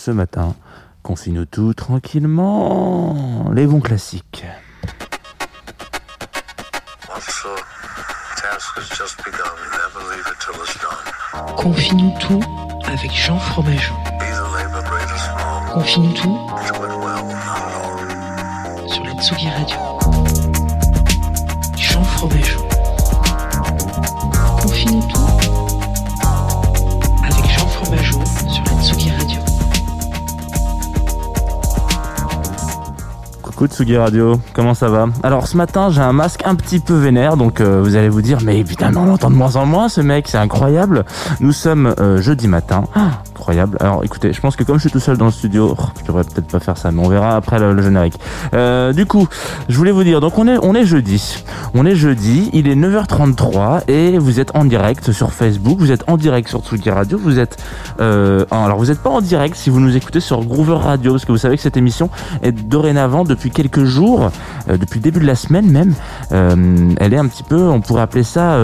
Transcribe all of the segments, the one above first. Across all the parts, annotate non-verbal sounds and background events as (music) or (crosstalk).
Ce matin. Confine tout tranquillement. Les bons classiques. Confine-nous tout avec Jean Fromageau. Confine-nous tout sur la Tsugi Radio. Jean Fromageau. Coucou Tsugi Radio, comment ça va? Alors ce matin j'ai un masque un petit peu vénère, donc euh, vous allez vous dire mais évidemment on l'entend de moins en moins ce mec, c'est incroyable. Nous sommes euh, jeudi matin, Ah, incroyable. Alors écoutez, je pense que comme je suis tout seul dans le studio, oh, je devrais peut-être pas faire ça, mais on verra après le, générique. Euh, du coup, je voulais vous dire, donc on est on est jeudi, on est jeudi, il est 9h33 et vous êtes en direct sur Facebook, vous êtes en direct sur Tsugi Radio, vous êtes euh, alors vous n'êtes pas en direct si vous nous écoutez sur Groover Radio, parce que vous savez que cette émission est dorénavant depuis quelques jours, euh, depuis le début de la semaine même, elle est un petit peu, on pourrait appeler ça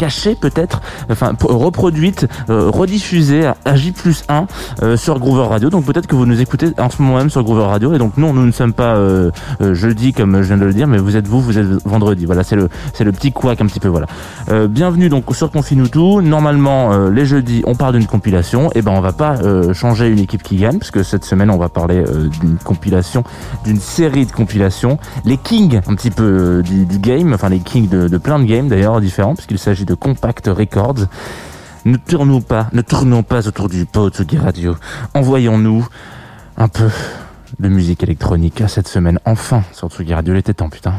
cachée peut-être, enfin reproduite, euh, rediffusée à J plus 1 euh, sur Groover Radio. Donc peut-être que vous nous écoutez en ce moment même sur Groover Radio. Et donc non, nous ne sommes pas euh, jeudi comme je viens de le dire, mais vous êtes vous, vous êtes vendredi. Voilà, c'est le c'est le petit couac un petit peu. Voilà. Bienvenue donc sur Confinoutou. Normalement les jeudis on parle d'une compilation. Et ben on va pas changer une équipe qui gagne, parce que cette semaine on va parler d'une compilation, d'une série de compilations, les kings un petit peu du, du game, enfin les kings de, de plein de games d'ailleurs différents, puisqu'il s'agit Compact Records. Ne tournons pas, ne tournons pas autour du pot Tsugi Radio. Envoyons-nous un peu de musique électronique cette semaine. Enfin, sur Tsugi Radio, il était temps, putain.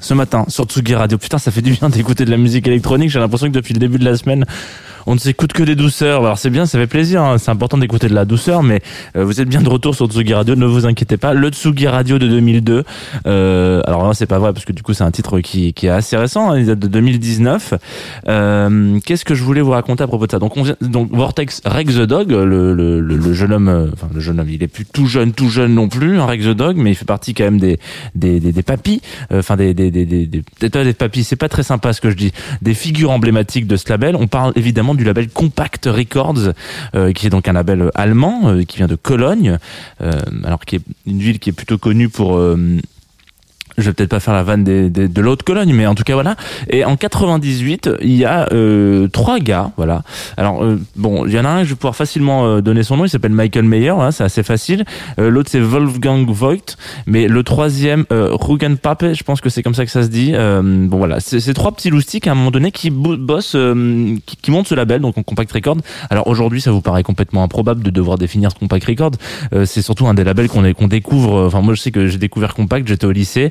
Ce matin sur Tsugi Radio. Putain, ça fait du bien d'écouter de la musique électronique. J'ai l'impression que depuis le début de la semaine, on ne s'écoute que des douceurs. Alors c'est bien, ça fait plaisir. hein. C'est important d'écouter de la douceur, mais euh, vous êtes bien de retour sur Tsugi Radio. Ne vous inquiétez pas. Le Tsugi Radio de 2002. Euh, alors là, c'est pas vrai parce que du coup, c'est un titre qui, qui est assez récent. hein. Il date de 2019. Euh, Qu'est-ce que je voulais vous raconter à propos de ça? Donc, on vient, donc Vortex Rex the Dog, le, le, le, jeune homme, euh, enfin le jeune homme, il est plus tout jeune, tout jeune non plus, hein, Rex the Dog, mais il fait partie quand même des des des, papis, euh, enfin des des des des, des des papis, c'est pas très sympa ce que je dis, des figures emblématiques de ce label. On parle évidemment du label Compact Records, euh, qui est donc un label allemand euh, qui vient de Cologne, euh, alors qui est une ville qui est plutôt connue pour je vais peut-être pas faire la vanne des, des- de l'autre Cologne, mais en tout cas voilà. Et en 98, il y a euh, trois gars, voilà. Alors euh, bon, il y en a un, je vais pouvoir facilement euh, donner son nom. Il s'appelle Michael Mayer, voilà, c'est assez facile. Euh, L'autre c'est Wolfgang Voigt, mais le troisième, euh, Rugen Pape, je pense que c'est comme ça que ça se dit. Euh, bon voilà, c'est c'est trois petits loustiques à un moment donné qui bo- bossent, qui, qui montent ce label, donc en Compact Record. Alors aujourd'hui, ça vous paraît complètement improbable de devoir définir ce Compact Record. C'est surtout un des labels qu'on qu'on découvre. Enfin moi, je sais que j'ai découvert Compact, j'étais au lycée.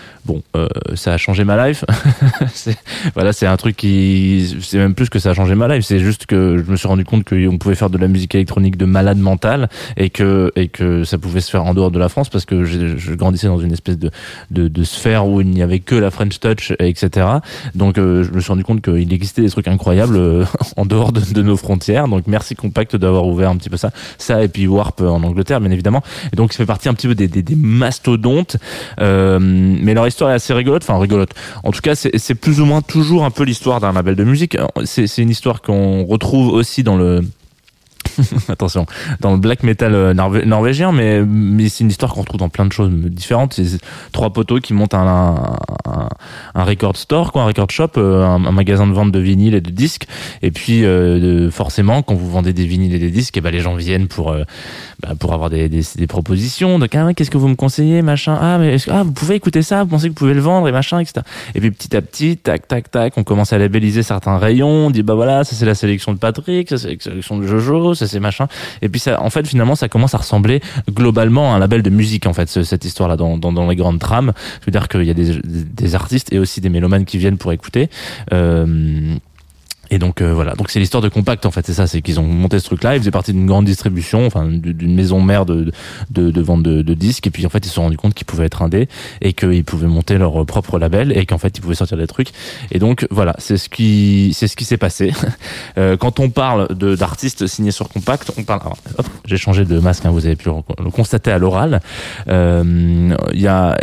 Bon, euh, ça a changé ma life. (laughs) Voilà, c'est un truc qui, c'est même plus que ça a changé ma life. C'est juste que je me suis rendu compte qu'on pouvait faire de la musique électronique de malade mental et que et que ça pouvait se faire en dehors de la France parce que j'ai- je grandissais dans une espèce de de, de sphère où il n'y avait que la French Touch, etc. Donc euh, je me suis rendu compte qu'il existait des trucs incroyables euh, (laughs) en dehors de, de nos frontières. Donc merci Compact d'avoir ouvert un petit peu ça, ça et puis Warp en Angleterre, bien évidemment. Et donc ça fait partie un petit peu des, des, des mastodontes. Euh, mais leur histoire est assez rigolote, enfin rigolote. En tout cas, c'est plus ou moins toujours un peu l'histoire d'un label de musique. C'est une histoire qu'on retrouve aussi dans le (laughs) attention, dans le black metal euh, norvé- norvégien, mais, c'est une histoire qu'on retrouve dans plein de choses différentes. C'est trois poteaux qui montent un, un, record store, quoi, un record shop, euh, un, magasin de vente de vinyles et de disques. Et puis, euh, forcément, quand vous vendez des vinyles et des disques, et ben, les gens viennent pour, bah, pour avoir des, propositions. Donc, ah, qu'est-ce que vous me conseillez, machin? Ah, mais ah, vous pouvez écouter ça? Vous pensez que vous pouvez le vendre? Et machin, etc. Et puis, petit à petit, tac, tac, tac, on commence à labelliser certains rayons. On dit, bah voilà, ça c'est la sélection de Patrick, ça c'est la sélection de Jojo, Et puis, ça, en fait, finalement, ça commence à ressembler globalement à un label de musique, en fait, ce- cette histoire-là, dans, les grandes trames. Je veux dire qu'il y a des, des artistes et aussi des mélomanes qui viennent pour écouter. Euh, et donc euh, voilà, donc c'est l'histoire de Compact en fait, c'est ça, c'est qu'ils ont monté ce truc-là, ils faisaient partie d'une grande distribution, enfin d'une maison mère de, de, de vente de, de disques, et puis en fait ils se sont rendus compte qu'ils pouvaient être indés et qu'ils pouvaient monter leur propre label et qu'en fait ils pouvaient sortir des trucs. Et donc voilà, c'est ce qui c'est ce qui s'est passé. (laughs) Euh, quand on parle d'artistes signés sur Compact, on parle. hop, j'ai changé de masque, hein, vous avez pu le, le constater à l'oral. Euh, Il y a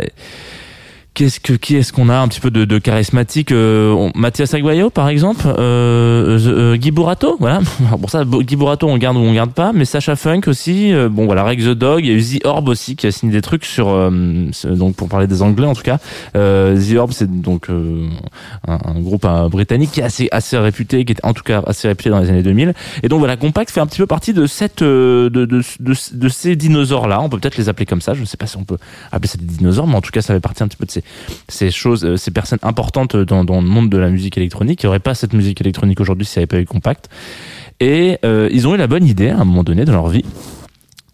Qu'est-ce que qui est-ce qu'on a un petit peu de, charismatique euh, Mathias Aguayo par exemple, euh, euh, Guy Borato, voilà. (laughs) Pour ça, Guy Borato on garde ou on garde pas, mais Sacha Funk aussi. euh, bon voilà, Rex the Dog, il y a The Orb aussi qui a signé des trucs sur euh, donc pour parler des Anglais en tout cas. Euh, The Orb c'est donc euh, un, un groupe euh, britannique qui est assez assez réputé, qui est en tout cas assez réputé dans les années 2000. Et donc voilà, Compact fait un petit peu partie de cette euh, de, de, de, de ces dinosaures là. On peut peut-être les appeler comme ça. Je ne sais pas si on peut appeler ça des dinosaures, mais en tout cas ça fait partie un petit peu de ces ces choses, euh, ces personnes importantes dans, le monde de la musique électronique. Il n'y aurait pas cette musique électronique aujourd'hui s'il n'y avait pas eu Compact. Et euh, ils ont eu la bonne idée à un moment donné dans leur vie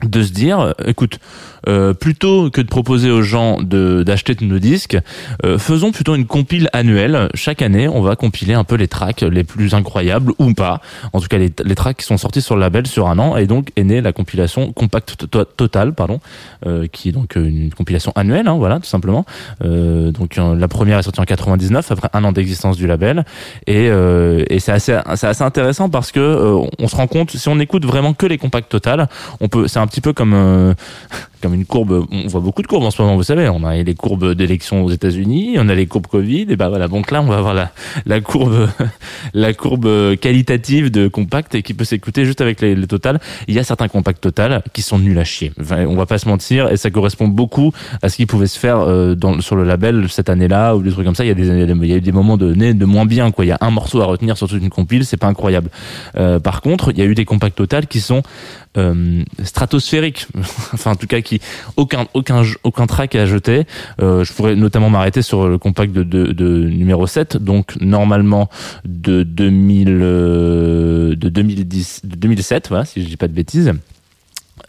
de se dire, euh, écoute, euh, plutôt que de proposer aux gens de d'acheter nos disques, euh, faisons plutôt une compile annuelle. Chaque année, on va compiler un peu les tracks les plus incroyables ou pas. En tout cas, les, les tracks qui sont sortis sur le label sur un an. Et donc est née la compilation Compact To- To- Total, pardon, euh, qui est donc une compilation annuelle, hein, voilà, tout simplement. Euh, donc euh, la première est sortie en 99 après un an d'existence du label. Et, euh, et c'est assez c'est assez intéressant parce que euh, on se rend compte si on écoute vraiment que les compacts Total, on peut c'est un petit peu comme euh, (laughs) comme une courbe. On voit beaucoup de courbes en ce moment, vous savez. On a les courbes d'élection aux États-Unis, on a les courbes Covid, et ben voilà. Donc là, on va avoir la, courbe, (laughs) la courbe qualitative de compact et qui peut s'écouter juste avec les, les total. Il y a certains compacts total qui sont nuls à chier. Enfin, on va pas se mentir, et ça correspond beaucoup à ce qui pouvait se faire euh, sur le label cette année-là ou des trucs comme ça. Il y a des, il y a eu des moments de de moins bien. Quoi, il y a un morceau à retenir sur toute une compile, c'est pas incroyable. Euh, par contre, il y a eu des compacts total qui sont euh, stratosphériques. (laughs) enfin, en tout cas, qui aucun aucun aucun track à jeter. Euh, je pourrais notamment m'arrêter sur le compact de, de, numéro 7, donc normalement de 2000 euh, de 2010 de 2007, voilà, si je dis pas de bêtises.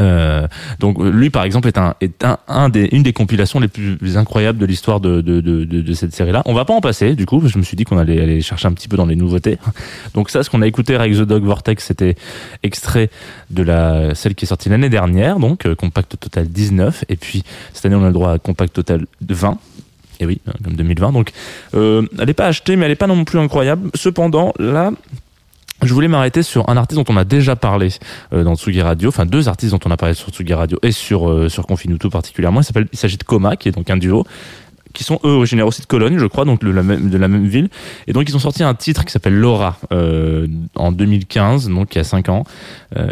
Euh, donc lui par exemple est un est un, des une des compilations les plus, incroyables de l'histoire de de, de cette série là. On va pas en passer du coup, je me suis dit qu'on allait aller chercher un petit peu dans les nouveautés. (laughs) Donc ça ce qu'on a écouté avec The Dog Vortex c'était extrait de la celle qui est sortie l'année dernière donc euh, Compact Total 19 et puis cette année on a le droit à Compact Total 20 et oui, comme 2020. Donc, euh, elle n'est pas achetée, mais elle n'est pas non plus incroyable. Cependant, là, je voulais m'arrêter sur un artiste dont on a déjà parlé euh, dans Tsugi Radio, enfin deux artistes dont on a parlé sur Tsugi Radio et sur euh, sur Confinuto particulièrement. Il s'agit de Coma, qui est donc un duo qui sont eux originaires aussi de Cologne, je crois, donc de la même, ville. Et donc ils ont sorti un titre qui s'appelle Laura euh, en 2015, donc il y a 5 ans,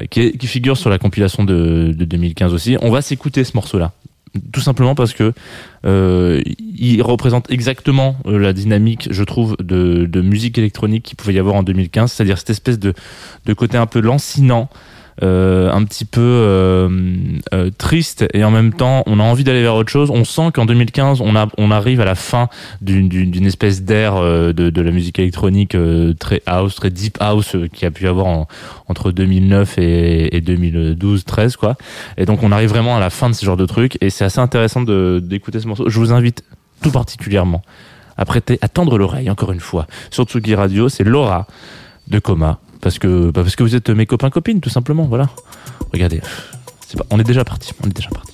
qui, figure sur la compilation de 2015 aussi. On va s'écouter ce morceau-là, tout simplement parce que euh, il représente exactement euh, la dynamique, je trouve, de, de musique électronique qu'il pouvait y avoir en 2015, c'est-à-dire cette espèce de, de côté un peu lancinant. Euh, un petit peu euh, euh, triste et en même temps on a envie d'aller vers autre chose. On sent qu'en 2015 on a on arrive à la fin d'une espèce d'ère de, de la musique électronique très house très deep house qui a pu avoir en- entre 2009 et, et 2012 13 quoi. Et donc on arrive vraiment à la fin de ce genre de truc et c'est assez intéressant d'écouter ce morceau. Je vous invite tout particulièrement à prêter à tendre l'oreille encore une fois sur Tsugi Radio. C'est Laura de Coma parce que bah, parce que vous êtes mes copains copines tout simplement voilà. Regardez on est déjà parti on est déjà parti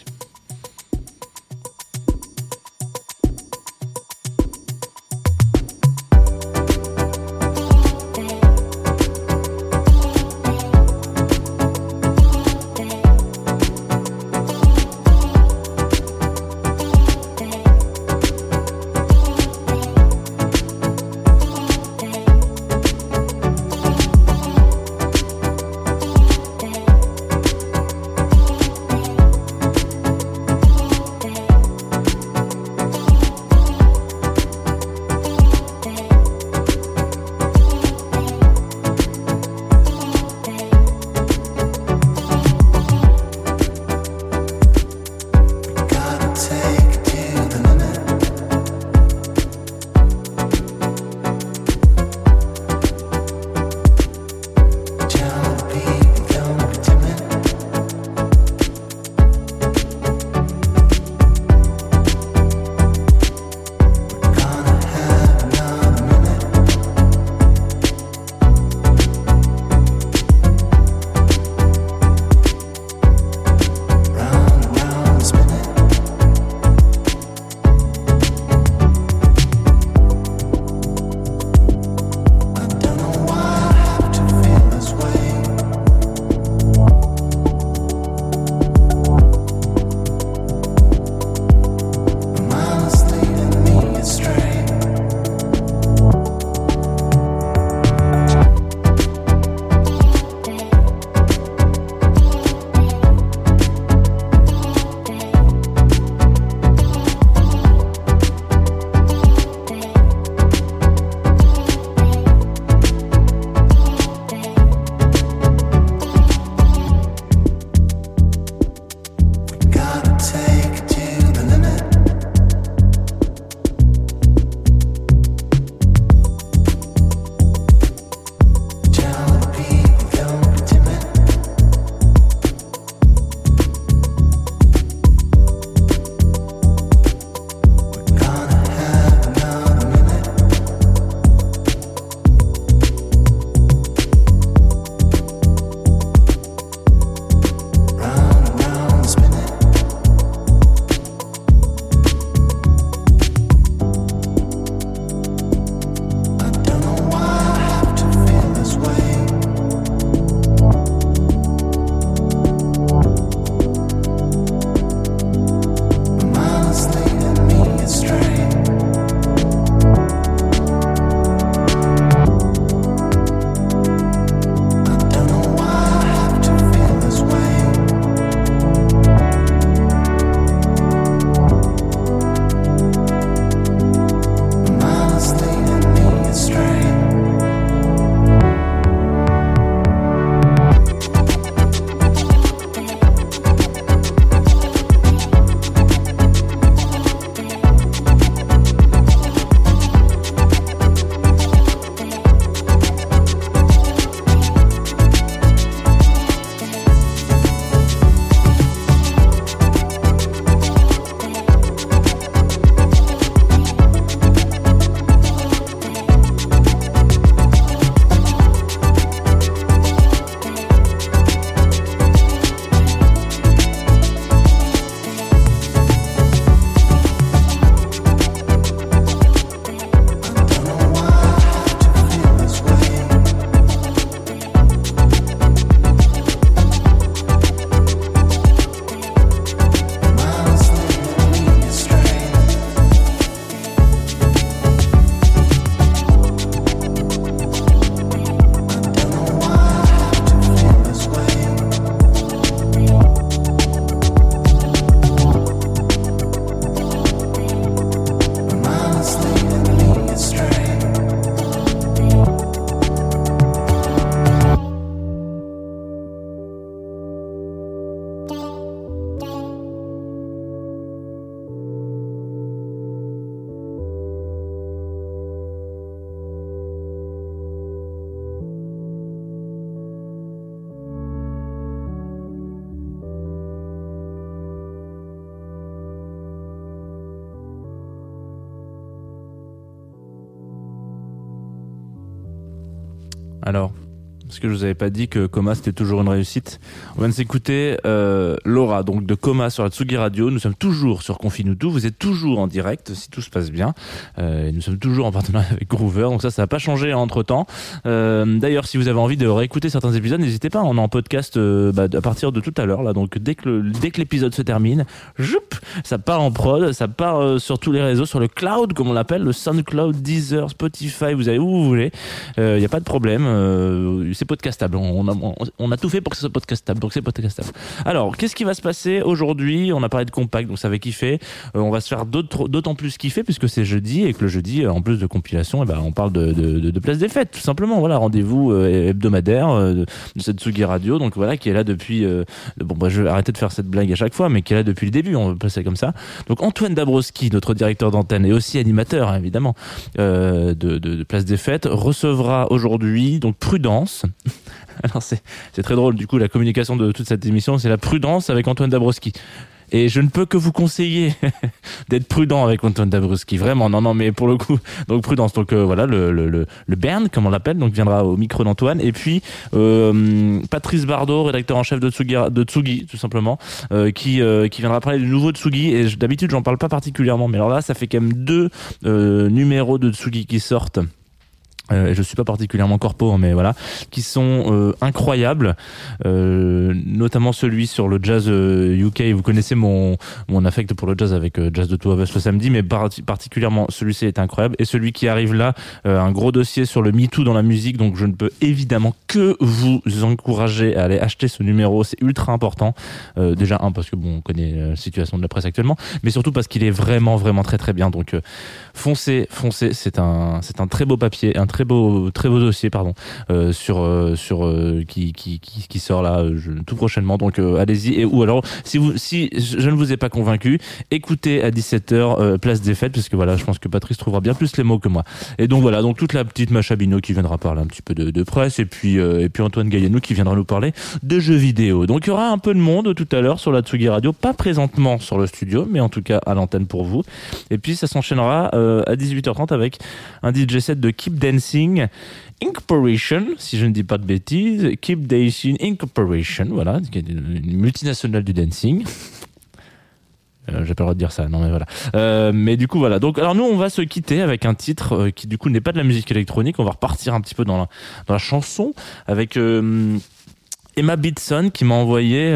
Alors, parce que je vous avais pas dit que Coma c'était toujours une réussite. On vient de s'écouter euh, Laura, donc de Coma sur la Tsugi Radio. Nous sommes toujours sur Confinutu. Vous êtes toujours en direct si tout se passe bien. Euh, et nous sommes toujours en partenariat avec Groover. Donc ça, ça n'a pas changé entre temps. Euh, D'ailleurs, si vous avez envie de réécouter certains épisodes, n'hésitez pas. On est en podcast bah, à partir de tout à l'heure là. Donc dès que dès que l'épisode se termine, joup, ça part en prod, ça part sur tous les réseaux, sur le cloud comme on l'appelle, le SoundCloud, Deezer, Spotify. Vous allez où vous voulez. Il n'y a pas de problème. C'est podcastable. On a, on- a tout fait pour que ce soit podcastable. Donc c'est podcastable. Alors, qu'est-ce qui va se passer aujourd'hui? On a parlé de compact, donc ça va kiffer. Euh, on va se faire d'autant plus kiffer puisque c'est jeudi et que le jeudi, euh, en plus de compilation, eh ben, on parle de, de, de- de place des fêtes, tout simplement. Voilà, rendez-vous euh, hebdomadaire euh, de, cette Radio. Donc voilà, qui est là depuis. euh, bon, bah, je vais arrêter de faire cette blague à chaque fois, mais qui est là depuis le début. On va passer comme ça. Donc Antoine Dabrowski, notre directeur d'antenne et aussi animateur, hein, évidemment, de, de, de Place des Fêtes, recevra aujourd'hui donc Prudence. (laughs) Alors c'est très drôle du coup la communication de toute cette émission, c'est la prudence avec Antoine Dabrowski. Et je ne peux que vous conseiller (laughs) d'être prudent avec Antoine Dabrowski. Vraiment, non, non, mais pour le coup, donc prudence. Donc euh, voilà, le, le, le, Bern, comme on l'appelle, donc viendra au micro d'Antoine. Et puis euh, Patrice Bardot, rédacteur en chef de Tsugi, de Tsugi tout simplement, euh, qui, qui viendra parler du nouveau Tsugi. Et je- d'habitude, j'en parle pas particulièrement, mais alors là, ça fait quand même deux numéros de Tsugi qui sortent. Euh, je suis pas particulièrement corpo, hein, mais voilà, qui sont euh, incroyables, euh, notamment celui sur le jazz euh, UK. Vous connaissez mon mon affect pour le jazz avec euh, Jazz de Two of Us le samedi, mais par- particulièrement celui-ci est incroyable. Et celui qui arrive là, euh, un gros dossier sur le Me Too dans la musique. Donc je ne peux évidemment que vous encourager à aller acheter ce numéro. C'est ultra important. Euh, déjà un parce que bon, on connaît la situation de la presse actuellement, mais surtout parce qu'il est vraiment vraiment très très bien. Donc euh, foncez, foncez. C'est un c'est un très beau papier, un très très beau dossier pardon euh, sur euh, sur euh, qui, qui sort là tout prochainement. Donc allez-y et ou alors si si je ne vous ai pas convaincu, écoutez à 17h euh, place des fêtes parce que voilà, je pense que Patrice trouvera bien plus les mots que moi. Et donc voilà, donc toute la petite Macha Bino qui viendra parler un petit peu de, presse et puis et puis Antoine Gaillenou qui viendra nous parler de jeux vidéo. Donc il y aura un peu de monde tout à l'heure sur la Tsugi Radio, pas présentement sur le studio, mais en tout cas à l'antenne pour vous. Et puis ça s'enchaînera à 18h30 avec un DJ set de Keep Incorporation, si je ne dis pas de bêtises, Keep Dancing Incorporation, voilà, une multinationale du dancing. Euh, J'ai pas le droit de dire ça, non mais voilà. Euh, mais du coup voilà. Donc alors nous on va se quitter avec un titre euh, qui du coup n'est pas de la musique électronique. On va repartir un petit peu dans la dans la chanson avec Emma Bitson qui m'a envoyé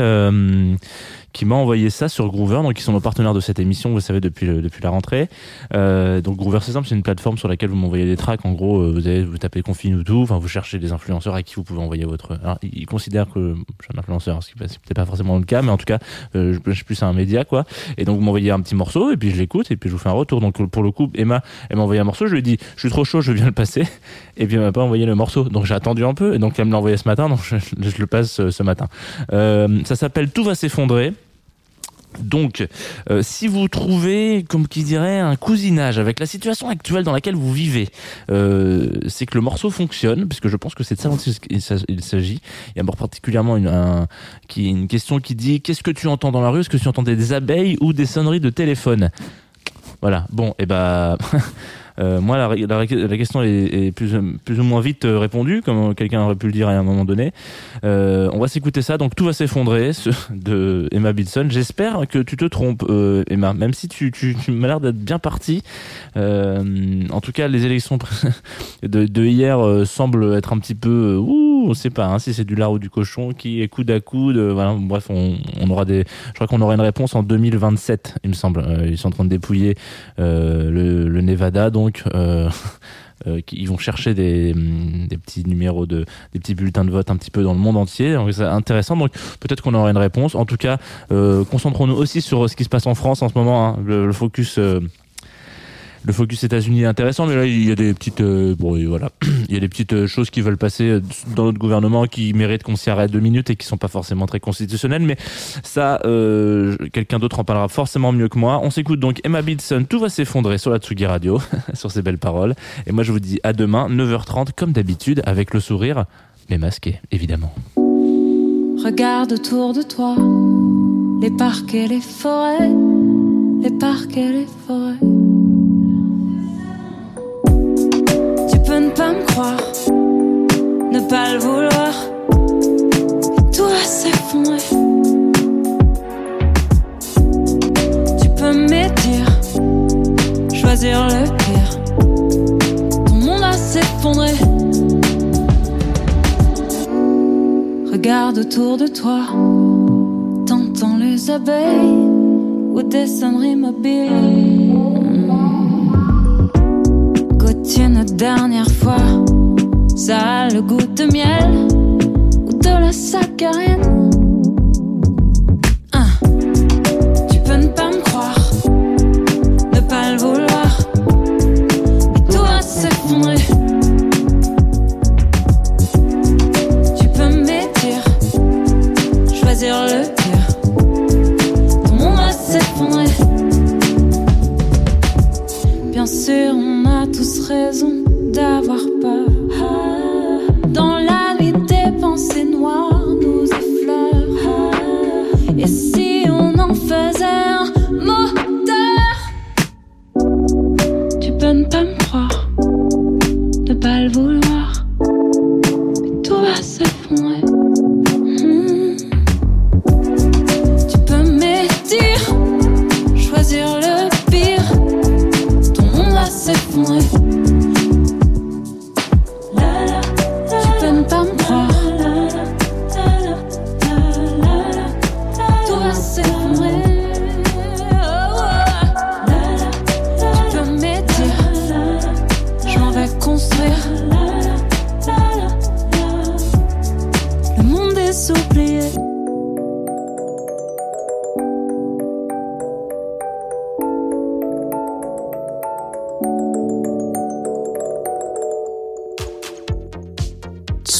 qui m'a envoyé ça sur Groover, donc ils sont nos partenaires de cette émission, vous savez depuis le- depuis la rentrée. Euh, donc Groover c'est simple, c'est une plateforme sur laquelle vous m'envoyez des tracks. En gros, euh, vous avez vous tapez Confine ou tout, enfin vous cherchez des influenceurs à qui vous pouvez envoyer votre. Alors ils considèrent que je suis un influenceur, ce qui n'est peut-être pas forcément le cas, mais en tout cas, euh, je, je suis plus un média quoi. Et donc vous m'envoyez un petit morceau et puis je l'écoute et puis je vous fais un retour. Donc pour le coup, Emma, elle m'a envoyé un morceau, je lui ai dit je suis trop chaud, je viens le passer. (laughs) Et puis elle m'a pas envoyé le morceau, donc j'ai attendu un peu et donc elle me l'a envoyé ce matin, donc je, le passe euh, ce matin. Euh, ça s'appelle Tout va s'effondrer. Donc, euh, si vous trouvez, comme qui dirait, un cousinage avec la situation actuelle dans laquelle vous vivez, euh, c'est que le morceau fonctionne, puisque je pense que c'est de ça dont il s'ag- il s'agit. Il y a particulièrement une, question qui dit qu'est-ce que tu entends dans la rue? Est-ce que tu entendais des abeilles ou des sonneries de téléphone? Voilà. Bon, et ben. (laughs) Euh, moi, la, la, la question est, est plus, plus ou moins vite euh, répondue, comme quelqu'un aurait pu le dire à un moment donné. Euh, on va s'écouter ça, donc tout va s'effondrer (laughs) de Emma Bilson. J'espère que tu te trompes, euh, Emma, même si tu, tu, tu m'as l'air d'être bien parti. Euh, en tout cas, les élections (laughs) de, de hier euh, semblent être un petit peu, ouh, on sait pas hein, si c'est du lard ou du cochon qui est coude à coude. euh, bref, on, aura des, je crois qu'on aura une réponse en 2027, il me semble. Euh, ils sont en train de dépouiller euh, le, Nevada, donc. (laughs) Ils vont chercher des, hum, des petits numéros de des petits bulletins de vote un petit peu dans le monde entier c'est intéressant donc peut-être qu'on aura une réponse en tout cas concentrons-nous aussi sur ce qui se passe en France en ce moment hein. le, focus le focus États-Unis est intéressant, mais là il y a des petites, euh, bon voilà, (clears throat) il y a des petites euh, choses qui veulent passer euh, dans notre gouvernement qui méritent qu'on s'y arrête deux minutes et qui sont pas forcément très constitutionnelles, mais ça, quelqu'un d'autre en parlera forcément mieux que moi. On s'écoute donc Emma Bitson, tout va s'effondrer sur la Tsugi Radio, (laughs) sur ces belles paroles, et moi je vous dis à demain 9h30 comme d'habitude avec le sourire, mais masqué évidemment. Regarde autour de toi les parcs et les forêts, les parcs et les forêts. Tu peux ne pas me croire, ne pas le vouloir. Et tout va s'effondrer. Tu peux m'aider, choisir le pire. Ton monde va s'effondrer. Regarde autour de toi, les abeilles ou des sonneries mobiles. Goûte une dernière fois, ça a le goût de miel ou de la saccharine. Et si on en faisait